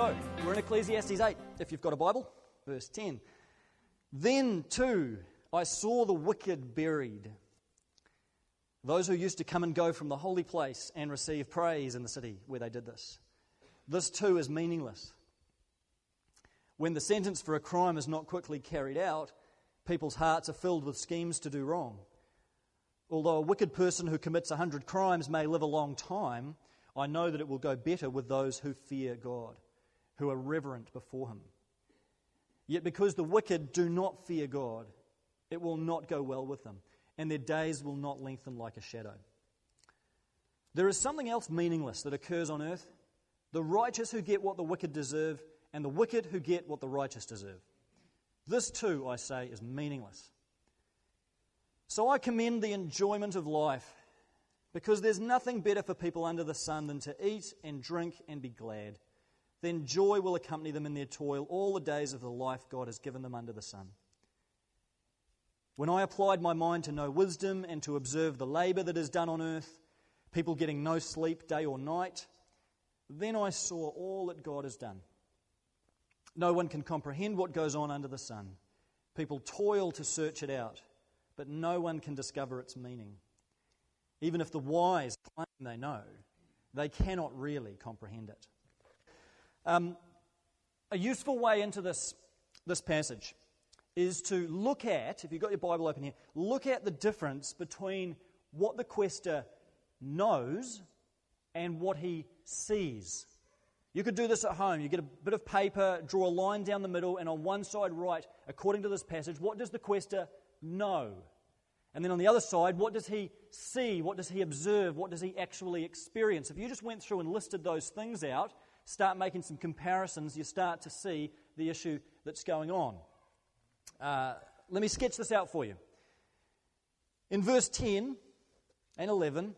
So, we're in Ecclesiastes 8, if you've got a Bible, verse 10. Then, too, I saw the wicked buried. Those who used to come and go from the holy place and receive praise in the city where they did this. This, too, is meaningless. When the sentence for a crime is not quickly carried out, people's hearts are filled with schemes to do wrong. Although a wicked person who commits a hundred crimes may live a long time, I know that it will go better with those who fear God, who are reverent before Him. Yet because the wicked do not fear God, it will not go well with them, and their days will not lengthen like a shadow. There is something else meaningless that occurs on earth the righteous who get what the wicked deserve, and the wicked who get what the righteous deserve. This, too, I say, is meaningless. So I commend the enjoyment of life because there's nothing better for people under the sun than to eat and drink and be glad. Then joy will accompany them in their toil all the days of the life God has given them under the sun. When I applied my mind to know wisdom and to observe the labor that is done on earth, people getting no sleep day or night, then I saw all that God has done. No one can comprehend what goes on under the sun. People toil to search it out, but no one can discover its meaning. Even if the wise claim they know, they cannot really comprehend it. Um, a useful way into this, this passage is to look at, if you've got your Bible open here, look at the difference between what the quester knows and what he sees. You could do this at home. You get a bit of paper, draw a line down the middle, and on one side write, according to this passage, what does the quester know? And then on the other side, what does he see? What does he observe? What does he actually experience? If you just went through and listed those things out, start making some comparisons, you start to see the issue that's going on. Uh, let me sketch this out for you. In verse 10 and 11,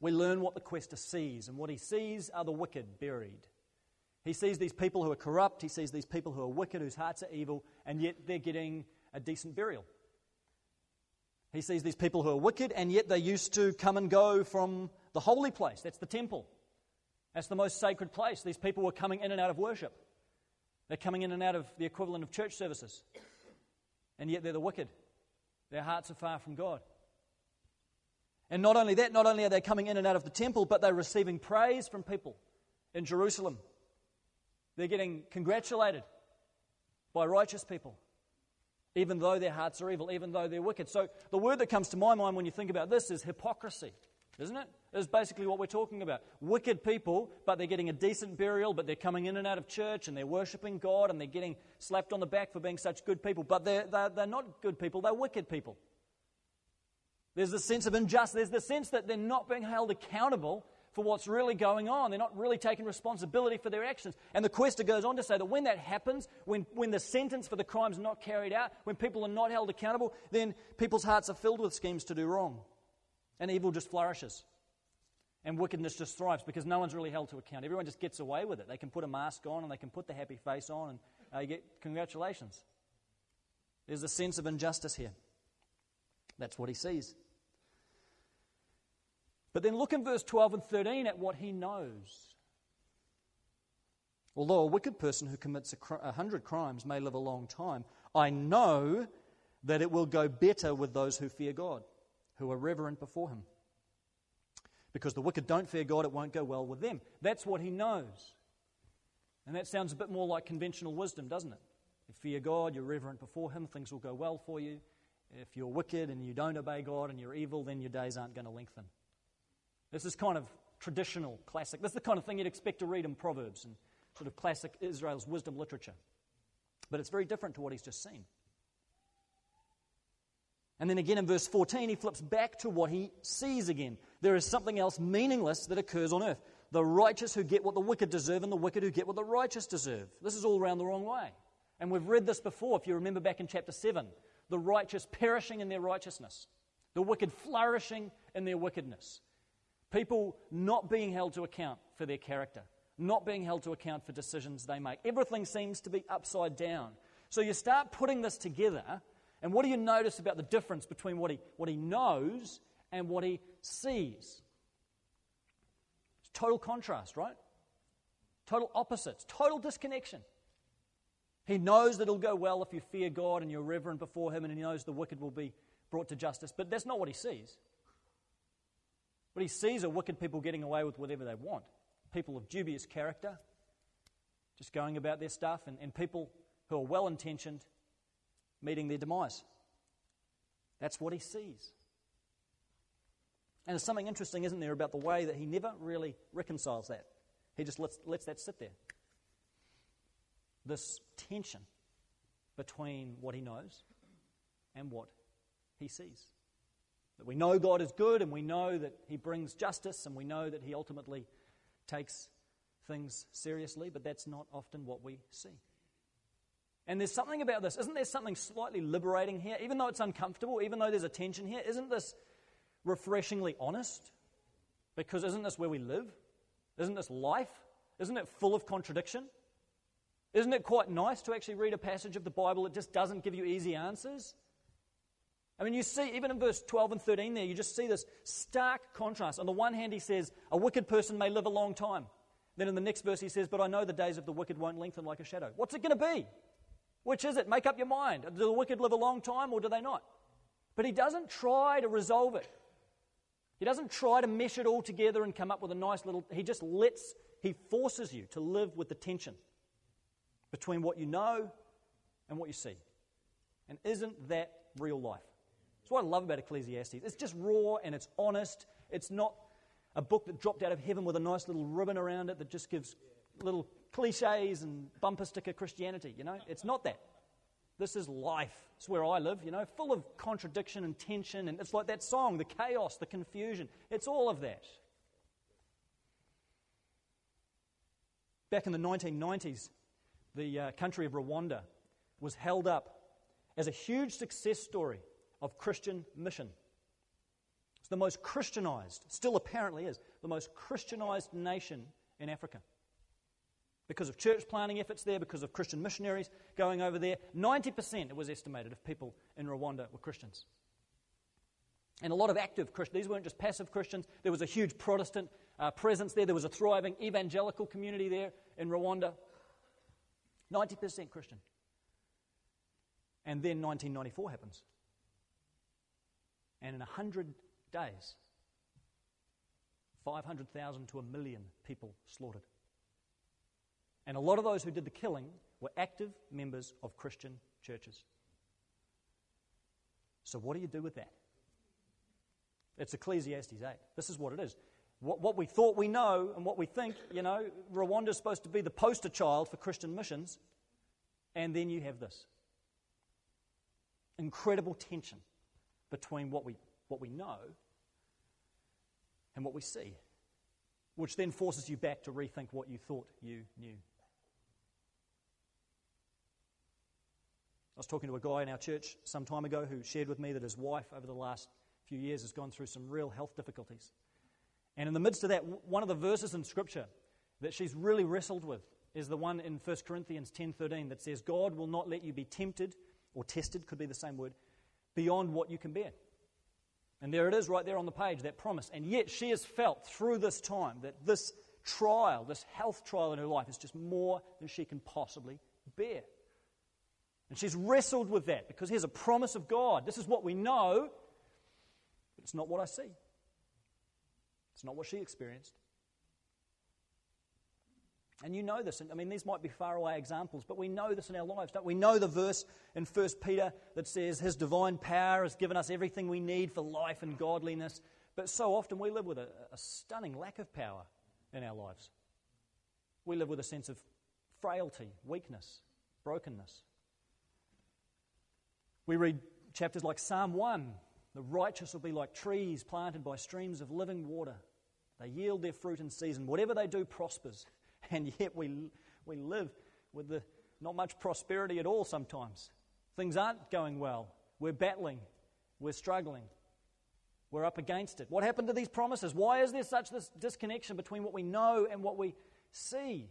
we learn what the quester sees, and what he sees are the wicked buried. He sees these people who are corrupt, he sees these people who are wicked, whose hearts are evil, and yet they're getting a decent burial. He sees these people who are wicked, and yet they used to come and go from the holy place. That's the temple. That's the most sacred place. These people were coming in and out of worship. They're coming in and out of the equivalent of church services. And yet they're the wicked. Their hearts are far from God. And not only that, not only are they coming in and out of the temple, but they're receiving praise from people in Jerusalem. They're getting congratulated by righteous people, even though their hearts are evil, even though they're wicked. So the word that comes to my mind when you think about this is hypocrisy, isn't it? Is basically what we're talking about. Wicked people, but they're getting a decent burial, but they're coming in and out of church and they're worshiping God and they're getting slapped on the back for being such good people. But they're, they're, they're not good people, they're wicked people. There's the sense of injustice. There's the sense that they're not being held accountable for what's really going on. They're not really taking responsibility for their actions. And the quester goes on to say that when that happens, when, when the sentence for the crime is not carried out, when people are not held accountable, then people's hearts are filled with schemes to do wrong. And evil just flourishes. And wickedness just thrives because no one's really held to account. Everyone just gets away with it. They can put a mask on and they can put the happy face on and uh, get congratulations. There's a sense of injustice here. That's what he sees. But then look in verse 12 and 13 at what he knows. Although a wicked person who commits a, cr- a hundred crimes may live a long time, I know that it will go better with those who fear God, who are reverent before him. Because the wicked don't fear God, it won't go well with them. That's what he knows. And that sounds a bit more like conventional wisdom, doesn't it? If you fear God, you're reverent before him, things will go well for you. If you're wicked and you don't obey God and you're evil, then your days aren't going to lengthen. This is kind of traditional, classic. This is the kind of thing you'd expect to read in Proverbs and sort of classic Israel's wisdom literature. But it's very different to what he's just seen. And then again in verse 14, he flips back to what he sees again. There is something else meaningless that occurs on earth. The righteous who get what the wicked deserve, and the wicked who get what the righteous deserve. This is all around the wrong way. And we've read this before, if you remember back in chapter 7. The righteous perishing in their righteousness, the wicked flourishing in their wickedness. People not being held to account for their character, not being held to account for decisions they make. Everything seems to be upside down. So you start putting this together, and what do you notice about the difference between what he, what he knows and what he sees? It's total contrast, right? Total opposites, total disconnection. He knows that it'll go well if you fear God and you're reverent before Him, and He knows the wicked will be brought to justice. But that's not what He sees. What He sees are wicked people getting away with whatever they want, people of dubious character, just going about their stuff, and, and people who are well intentioned meeting their demise. That's what He sees. And there's something interesting, isn't there, about the way that He never really reconciles that. He just lets, lets that sit there. This tension between what he knows and what he sees. That we know God is good and we know that he brings justice and we know that he ultimately takes things seriously, but that's not often what we see. And there's something about this. Isn't there something slightly liberating here? Even though it's uncomfortable, even though there's a tension here, isn't this refreshingly honest? Because isn't this where we live? Isn't this life? Isn't it full of contradiction? Isn't it quite nice to actually read a passage of the Bible that just doesn't give you easy answers? I mean, you see, even in verse 12 and 13 there, you just see this stark contrast. On the one hand, he says, A wicked person may live a long time. Then in the next verse, he says, But I know the days of the wicked won't lengthen like a shadow. What's it going to be? Which is it? Make up your mind. Do the wicked live a long time or do they not? But he doesn't try to resolve it. He doesn't try to mesh it all together and come up with a nice little. He just lets, he forces you to live with the tension between what you know and what you see. And isn't that real life? That's what I love about Ecclesiastes. It's just raw and it's honest. It's not a book that dropped out of heaven with a nice little ribbon around it that just gives little cliches and bumper sticker Christianity, you know? It's not that. This is life. It's where I live, you know, full of contradiction and tension. And it's like that song, the chaos, the confusion. It's all of that. Back in the 1990s, the uh, country of Rwanda was held up as a huge success story of Christian mission. It's the most Christianized, still apparently is, the most Christianized nation in Africa because of church planting efforts there, because of Christian missionaries going over there. 90% it was estimated of people in Rwanda were Christians. And a lot of active Christians. These weren't just passive Christians. There was a huge Protestant uh, presence there. There was a thriving evangelical community there in Rwanda. 90% Christian. And then 1994 happens. And in 100 days, 500,000 to a million people slaughtered. And a lot of those who did the killing were active members of Christian churches. So, what do you do with that? It's Ecclesiastes 8. This is what it is. What, what we thought we know and what we think, you know, Rwanda is supposed to be the poster child for Christian missions. And then you have this incredible tension between what we, what we know and what we see, which then forces you back to rethink what you thought you knew. I was talking to a guy in our church some time ago who shared with me that his wife, over the last few years, has gone through some real health difficulties. And in the midst of that, one of the verses in Scripture that she's really wrestled with is the one in 1 Corinthians 10:13 that says, "God will not let you be tempted or tested, could be the same word, beyond what you can bear." And there it is right there on the page, that promise. And yet she has felt through this time that this trial, this health trial in her life, is just more than she can possibly bear. And she's wrestled with that because here's a promise of God. This is what we know, but it's not what I see. It's not what she experienced. And you know this. I mean, these might be faraway examples, but we know this in our lives, don't we? We know the verse in 1 Peter that says, His divine power has given us everything we need for life and godliness. But so often we live with a, a stunning lack of power in our lives. We live with a sense of frailty, weakness, brokenness. We read chapters like Psalm 1 The righteous will be like trees planted by streams of living water. They yield their fruit in season. Whatever they do prospers. And yet we, we live with the, not much prosperity at all sometimes. Things aren't going well. We're battling. We're struggling. We're up against it. What happened to these promises? Why is there such this disconnection between what we know and what we see?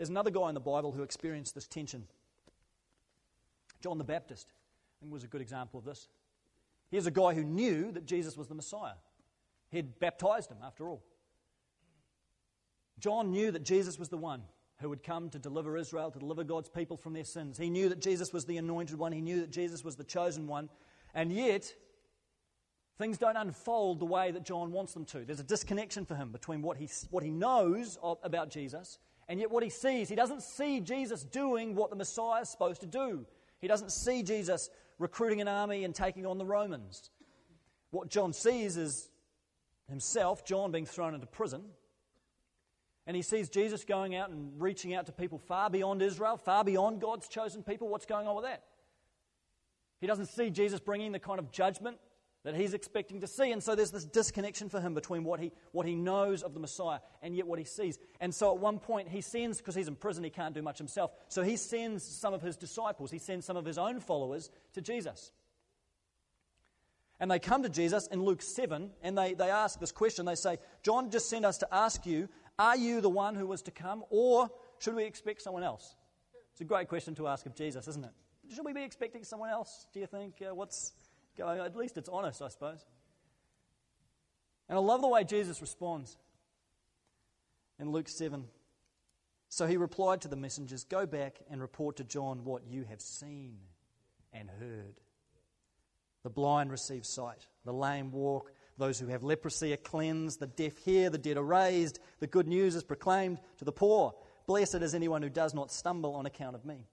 There's another guy in the Bible who experienced this tension. John the Baptist, I think, was a good example of this. Here's a guy who knew that Jesus was the Messiah. He'd baptized him, after all. John knew that Jesus was the one who would come to deliver Israel, to deliver God's people from their sins. He knew that Jesus was the anointed one, he knew that Jesus was the chosen one, and yet things don't unfold the way that John wants them to. There's a disconnection for him between what he, what he knows of, about Jesus and yet what he sees. He doesn't see Jesus doing what the Messiah is supposed to do. He doesn't see Jesus recruiting an army and taking on the Romans. What John sees is himself, John, being thrown into prison and he sees Jesus going out and reaching out to people far beyond Israel, far beyond God's chosen people. What's going on with that? He doesn't see Jesus bringing the kind of judgment that he's expecting to see. And so there's this disconnection for him between what he, what he knows of the Messiah and yet what he sees. And so at one point, he sends, because he's in prison, he can't do much himself, so he sends some of his disciples, he sends some of his own followers to Jesus. And they come to Jesus in Luke 7 and they, they ask this question. They say, John just sent us to ask you, are you the one who was to come, or should we expect someone else? It's a great question to ask of Jesus, isn't it? Should we be expecting someone else, do you think? Uh, what's going? At least it's honest, I suppose. And I love the way Jesus responds in Luke 7. So he replied to the messengers Go back and report to John what you have seen and heard. The blind receive sight, the lame walk, those who have leprosy are cleansed, the deaf hear, the dead are raised, the good news is proclaimed to the poor. Blessed is anyone who does not stumble on account of me.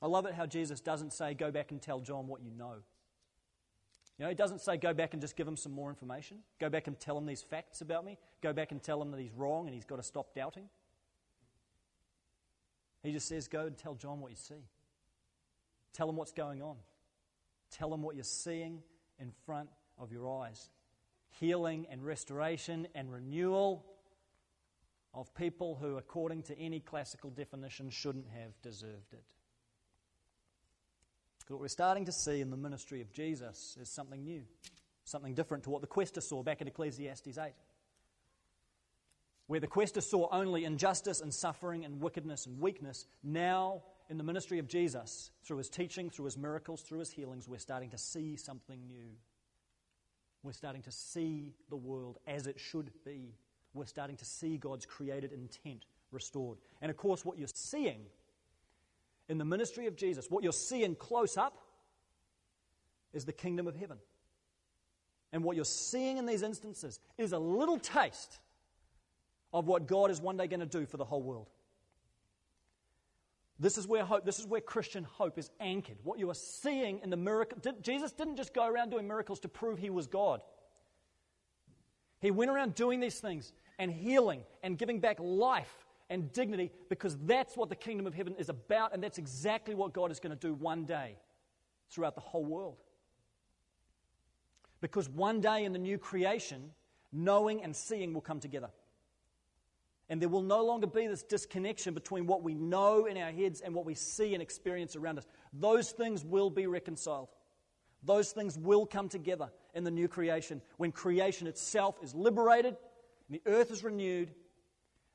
I love it how Jesus doesn't say, Go back and tell John what you know. You know, he doesn't say, Go back and just give him some more information. Go back and tell him these facts about me. Go back and tell him that he's wrong and he's got to stop doubting. He just says, Go and tell John what you see. Tell him what's going on. Tell him what you're seeing in front of your eyes healing and restoration and renewal of people who, according to any classical definition, shouldn't have deserved it. What we're starting to see in the ministry of Jesus is something new, something different to what the quester saw back in Ecclesiastes 8. Where the quester saw only injustice and suffering and wickedness and weakness, now in the ministry of Jesus, through his teaching, through his miracles, through his healings, we're starting to see something new. We're starting to see the world as it should be. We're starting to see God's created intent restored. And of course, what you're seeing in the ministry of Jesus, what you're seeing close up, is the kingdom of heaven. And what you're seeing in these instances is a little taste of what God is one day going to do for the whole world. This is where hope, this is where Christian hope is anchored. What you are seeing in the miracle. Did, Jesus didn't just go around doing miracles to prove he was God. He went around doing these things and healing and giving back life and dignity because that's what the kingdom of heaven is about, and that's exactly what God is going to do one day throughout the whole world. Because one day in the new creation, knowing and seeing will come together. And there will no longer be this disconnection between what we know in our heads and what we see and experience around us. Those things will be reconciled. Those things will come together in the new creation. When creation itself is liberated and the earth is renewed,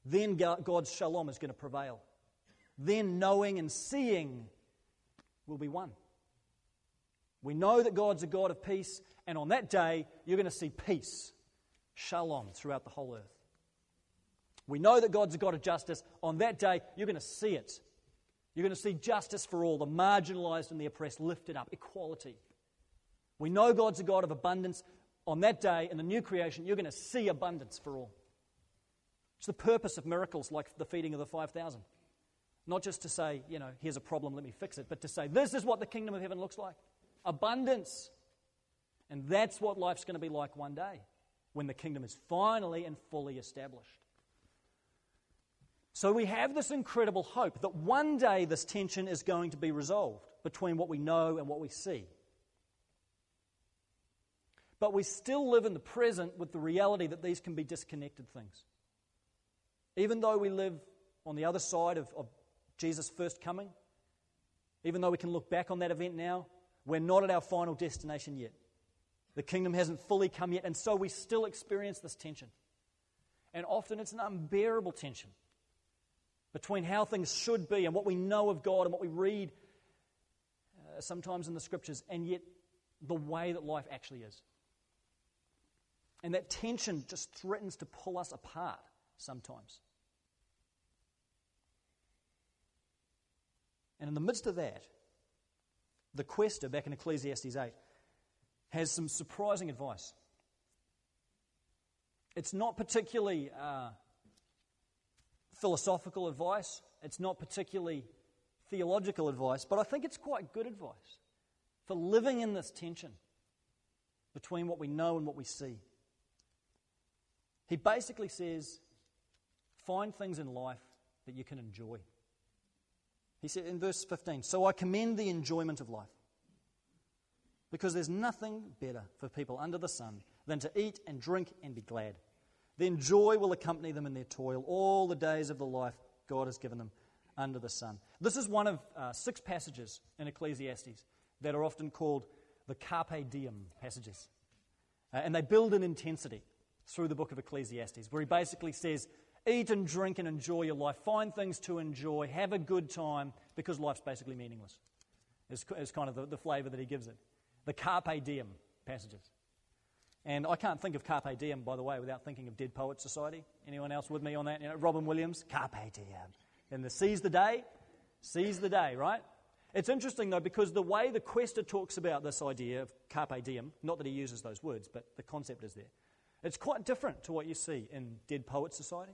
then God's shalom is going to prevail. Then knowing and seeing will be one. We know that God's a God of peace, and on that day, you're going to see peace, shalom, throughout the whole earth. We know that God's a God of justice. On that day, you're going to see it. You're going to see justice for all, the marginalized and the oppressed lifted up, equality. We know God's a God of abundance. On that day, in the new creation, you're going to see abundance for all. It's the purpose of miracles like the feeding of the 5,000. Not just to say, you know, here's a problem, let me fix it, but to say, this is what the kingdom of heaven looks like abundance. And that's what life's going to be like one day when the kingdom is finally and fully established. So we have this incredible hope that one day this tension is going to be resolved between what we know and what we see. But we still live in the present with the reality that these can be disconnected things. Even though we live on the other side of, of Jesus' first coming, even though we can look back on that event now, we're not at our final destination yet. The kingdom hasn't fully come yet, and so we still experience this tension. And often it's an unbearable tension between how things should be and what we know of God and what we read uh, sometimes in the scriptures, and yet the way that life actually is. And that tension just threatens to pull us apart sometimes. And in the midst of that, the quester back in Ecclesiastes 8 has some surprising advice. It's not particularly uh, philosophical advice, it's not particularly theological advice, but I think it's quite good advice for living in this tension between what we know and what we see. He basically says, find things in life that you can enjoy. He said in verse 15, So I commend the enjoyment of life, because there's nothing better for people under the sun than to eat and drink and be glad. Then joy will accompany them in their toil all the days of the life God has given them under the sun. This is one of uh, six passages in Ecclesiastes that are often called the Carpe Diem passages. Uh, and they build in intensity through the book of Ecclesiastes, where he basically says, Eat and drink and enjoy your life. Find things to enjoy. Have a good time because life's basically meaningless. Is, is kind of the, the flavor that he gives it. The Carpe Diem passages. And I can't think of Carpe Diem, by the way, without thinking of Dead Poets Society. Anyone else with me on that? You know, Robin Williams, Carpe Diem. And the seize the day, seize the day, right? It's interesting, though, because the way the quester talks about this idea of carpe diem, not that he uses those words, but the concept is there, it's quite different to what you see in Dead Poets Society.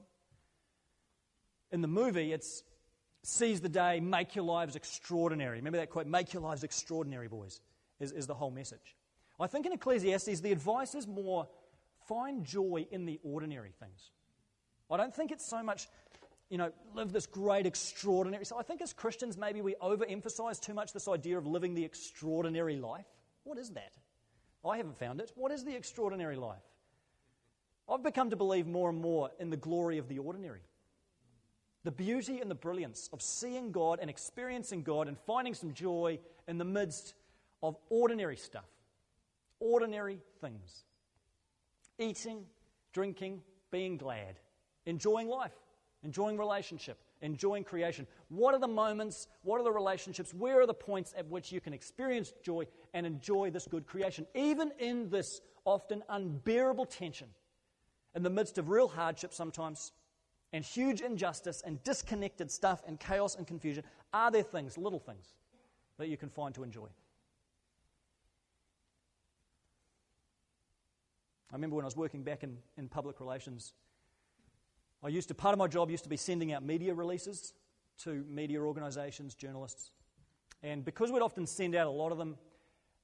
In the movie, it's seize the day, make your lives extraordinary. Remember that quote? Make your lives extraordinary, boys, is, is the whole message. I think in Ecclesiastes, the advice is more find joy in the ordinary things. I don't think it's so much you know, live this great, extraordinary. So I think as Christians, maybe we overemphasize too much this idea of living the extraordinary life. What is that? I haven't found it. What is the extraordinary life? I've become to believe more and more in the glory of the ordinary. The beauty and the brilliance of seeing God and experiencing God and finding some joy in the midst of ordinary stuff, ordinary things. Eating, drinking, being glad, enjoying life enjoying relationship, enjoying creation. What are the moments? What are the relationships? Where are the points at which you can experience joy and enjoy this good creation? Even in this often unbearable tension, in the midst of real hardship sometimes, and huge injustice and disconnected stuff and chaos and confusion, are there things, little things, that you can find to enjoy? I remember when I was working back in, in public relations I used to, part of my job used to be sending out media releases to media organisations, journalists. And because we'd often send out a lot of them,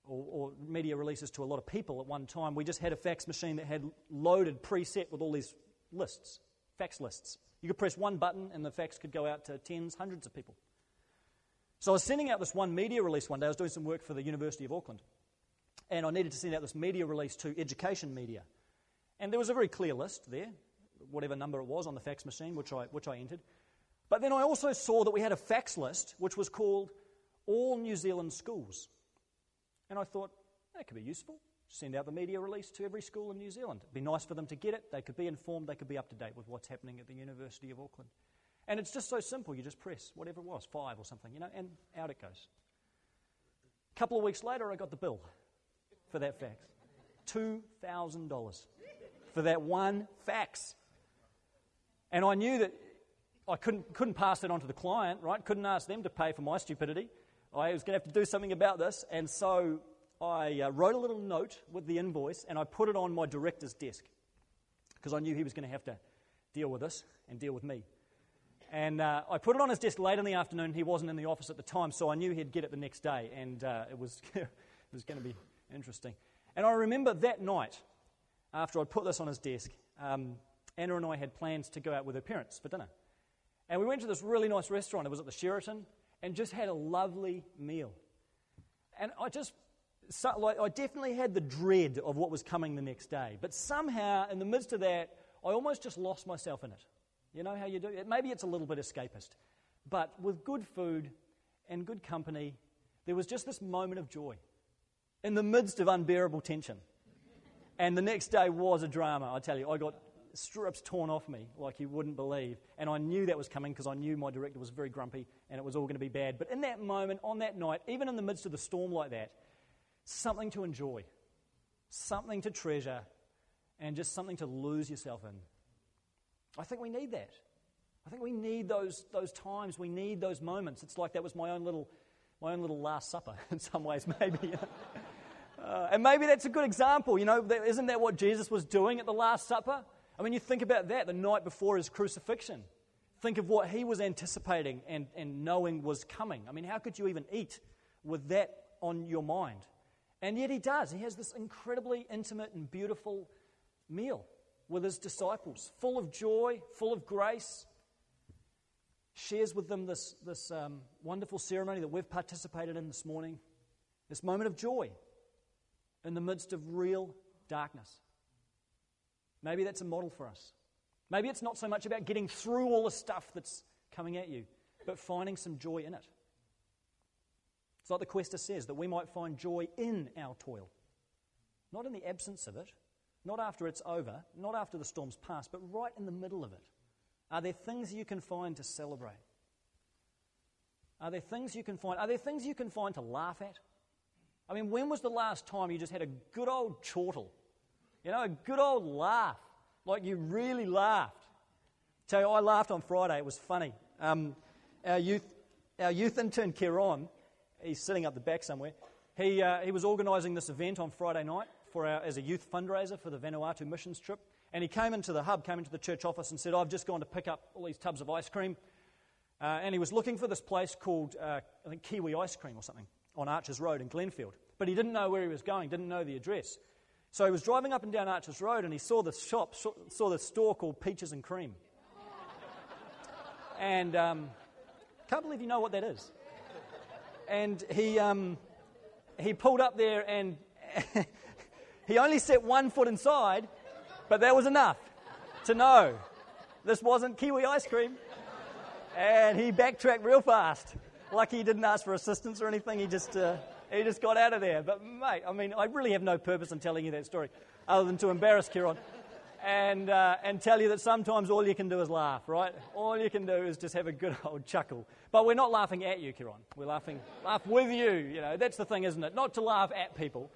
or, or, media releases to a lot of people at one time, we just had a fax machine that had loaded, preset with all these lists, fax lists. You could press one button and the fax could go out to tens, hundreds of people. So I was sending out this one media release one day. I was doing some work for the University of Auckland. And I needed to send out this media release to education media. And there was a very clear list there whatever number it was on the fax machine, which I, which I entered. But then I also saw that we had a fax list which was called All New Zealand Schools. And I thought, that could be useful. Send out the media release to every school in New Zealand. It'd be nice for them to get it. They could be informed. They could be up to date with what's happening at the University of Auckland. And it's just so simple. You just press whatever it was, five or something, you know, and out it goes. A couple of weeks later, I got the bill for that fax $2,000 for that one fax. And I knew that I couldn't, couldn't pass it on to the client, right? Couldn't ask them to pay for my stupidity. I was going to have to do something about this. And so I uh, wrote a little note with the invoice and I put it on my director's desk because I knew he was going to have to deal with this and deal with me. And uh, I put it on his desk late in the afternoon. He wasn't in the office at the time, so I knew he'd get it the next day, and uh, it was, it was going to be interesting. And I remember that night, after I'd put this on his desk, um, Anna and I had plans to go out with her parents for dinner. And we went to this really nice restaurant. It was at the Sheraton and just had a lovely meal. And I just, so, like, I definitely had the dread of what was coming the next day. But somehow, in the midst of that, I almost just lost myself in it. You know how you do it? Maybe it's a little bit escapist. But with good food and good company, there was just this moment of joy in the midst of unbearable tension. And the next day was a drama, I tell you. I got strips torn off me like you wouldn't believe. And I knew that was coming because I knew my director was very grumpy and it was all going to be bad. But in that moment, on that night, even in the midst of the storm like that, something to enjoy, something to treasure, and just something to lose yourself in. I think we need that. I think we need those, those times. We need those moments. It's like that was my own little, my own little Last Supper in some ways, maybe. uh, and maybe that's a good example. You know, isn't that what Jesus was doing at the Last Supper? I mean, you think about that the night before his crucifixion. Think of what he was anticipating and, and knowing was coming. I mean, how could you even eat with that on your mind? And yet he does. He has this incredibly intimate and beautiful meal with his disciples, full of joy, full of grace. Shares with them this, this um, wonderful ceremony that we've participated in this morning, this moment of joy in the midst of real darkness. Maybe that's a model for us. Maybe it's not so much about getting through all the stuff that's coming at you, but finding some joy in it. It's like the quester says, that we might find joy in our toil, not in the absence of it, not after it's over, not after the storm's past, but right in the middle of it. Are there things you can find to celebrate? Are there things you can find? Are there things you can find to laugh at? I mean, when was the last time you just had a good old chortle? You know, a good old laugh. Like you really laughed. Tell you, I laughed on Friday. It was funny. Um, our youth, our youth intern Kieran, he's sitting up the back somewhere. He, uh, he was organising this event on Friday night for our, as a youth fundraiser for the Vanuatu missions trip. And he came into the hub, came into the church office, and said, I've just gone to pick up all these tubs of ice cream. Uh, and he was looking for this place called, uh, I think, Kiwi Ice Cream or something on Archers Road in Glenfield. But he didn't know where he was going, didn't know the address. So he was driving up and down Archers Road and he saw the shop, saw the store called Peaches and Cream. And um, can't believe you know what that is. And he, um, he pulled up there and he only set one foot inside, but that was enough to know this wasn't kiwi ice cream. And he backtracked real fast. Lucky he didn't ask for assistance or anything. He just. Uh, he just got out of there. But, mate, I mean, I really have no purpose in telling you that story other than to embarrass Kieran and, uh, and tell you that sometimes all you can do is laugh, right? All you can do is just have a good old chuckle. But we're not laughing at you, Kieran. We're laughing laugh with you. You know, that's the thing, isn't it? Not to laugh at people,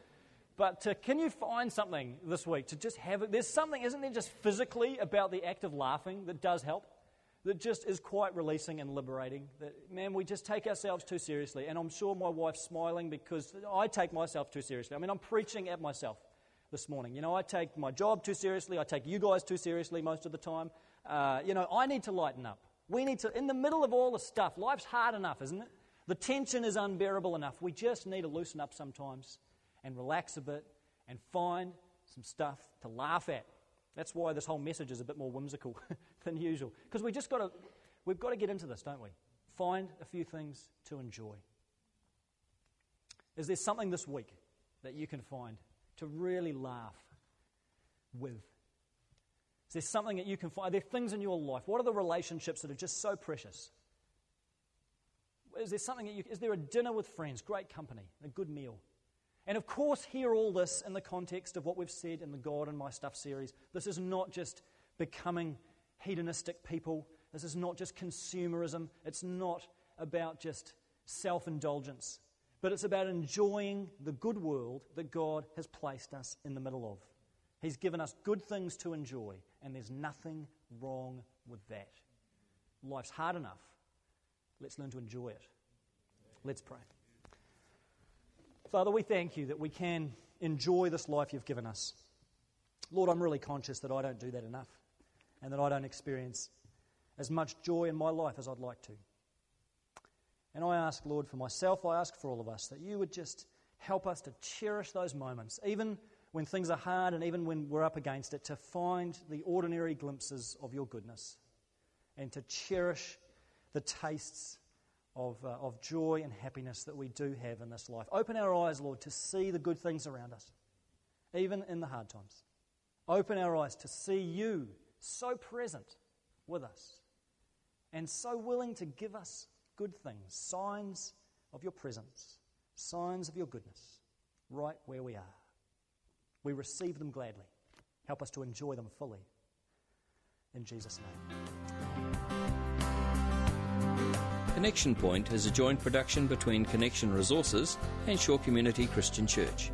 but can you find something this week to just have it? There's something, isn't there, just physically about the act of laughing that does help? that just is quite releasing and liberating. That, man, we just take ourselves too seriously. And I'm sure my wife's smiling because I take myself too seriously. I mean, I'm preaching at myself this morning. You know, I take my job too seriously. I take you guys too seriously most of the time. Uh, you know, I need to lighten up. We need to, in the middle of all the stuff, life's hard enough, isn't it? The tension is unbearable enough. We just need to loosen up sometimes and relax a bit and find some stuff to laugh at that's why this whole message is a bit more whimsical than usual. Because we just got to, we've got to get into this, don't we? Find a few things to enjoy. Is there something this week that you can find to really laugh with? Is there something that you can find? Are there things in your life? What are the relationships that are just so precious? Is there something that you, is there a dinner with friends, great company, a good meal? And of course, hear all this in the context of what we've said in the God and My Stuff series. This is not just becoming hedonistic people, this is not just consumerism, it's not about just self indulgence, but it's about enjoying the good world that God has placed us in the middle of. He's given us good things to enjoy, and there's nothing wrong with that. Life's hard enough. Let's learn to enjoy it. Let's pray. Father, we thank you that we can enjoy this life you've given us. Lord, I'm really conscious that I don't do that enough and that I don't experience as much joy in my life as I'd like to. And I ask, Lord, for myself, I ask for all of us, that you would just help us to cherish those moments, even when things are hard and even when we're up against it, to find the ordinary glimpses of your goodness and to cherish the tastes of, uh, of joy and happiness that we do have in this life. Open our eyes, Lord, to see the good things around us, even in the hard times. Open our eyes to see you so present with us and so willing to give us good things, signs of your presence, signs of your goodness, right where we are. We receive them gladly. Help us to enjoy them fully. In Jesus' name. Connection Point is a joint production between Connection Resources and Shore Community Christian Church.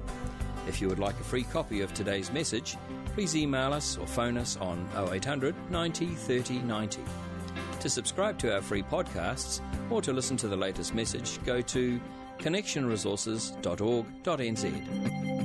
If you would like a free copy of today's message, please email us or phone us on 0800 90 30 90. To subscribe to our free podcasts or to listen to the latest message, go to connectionresources.org.nz.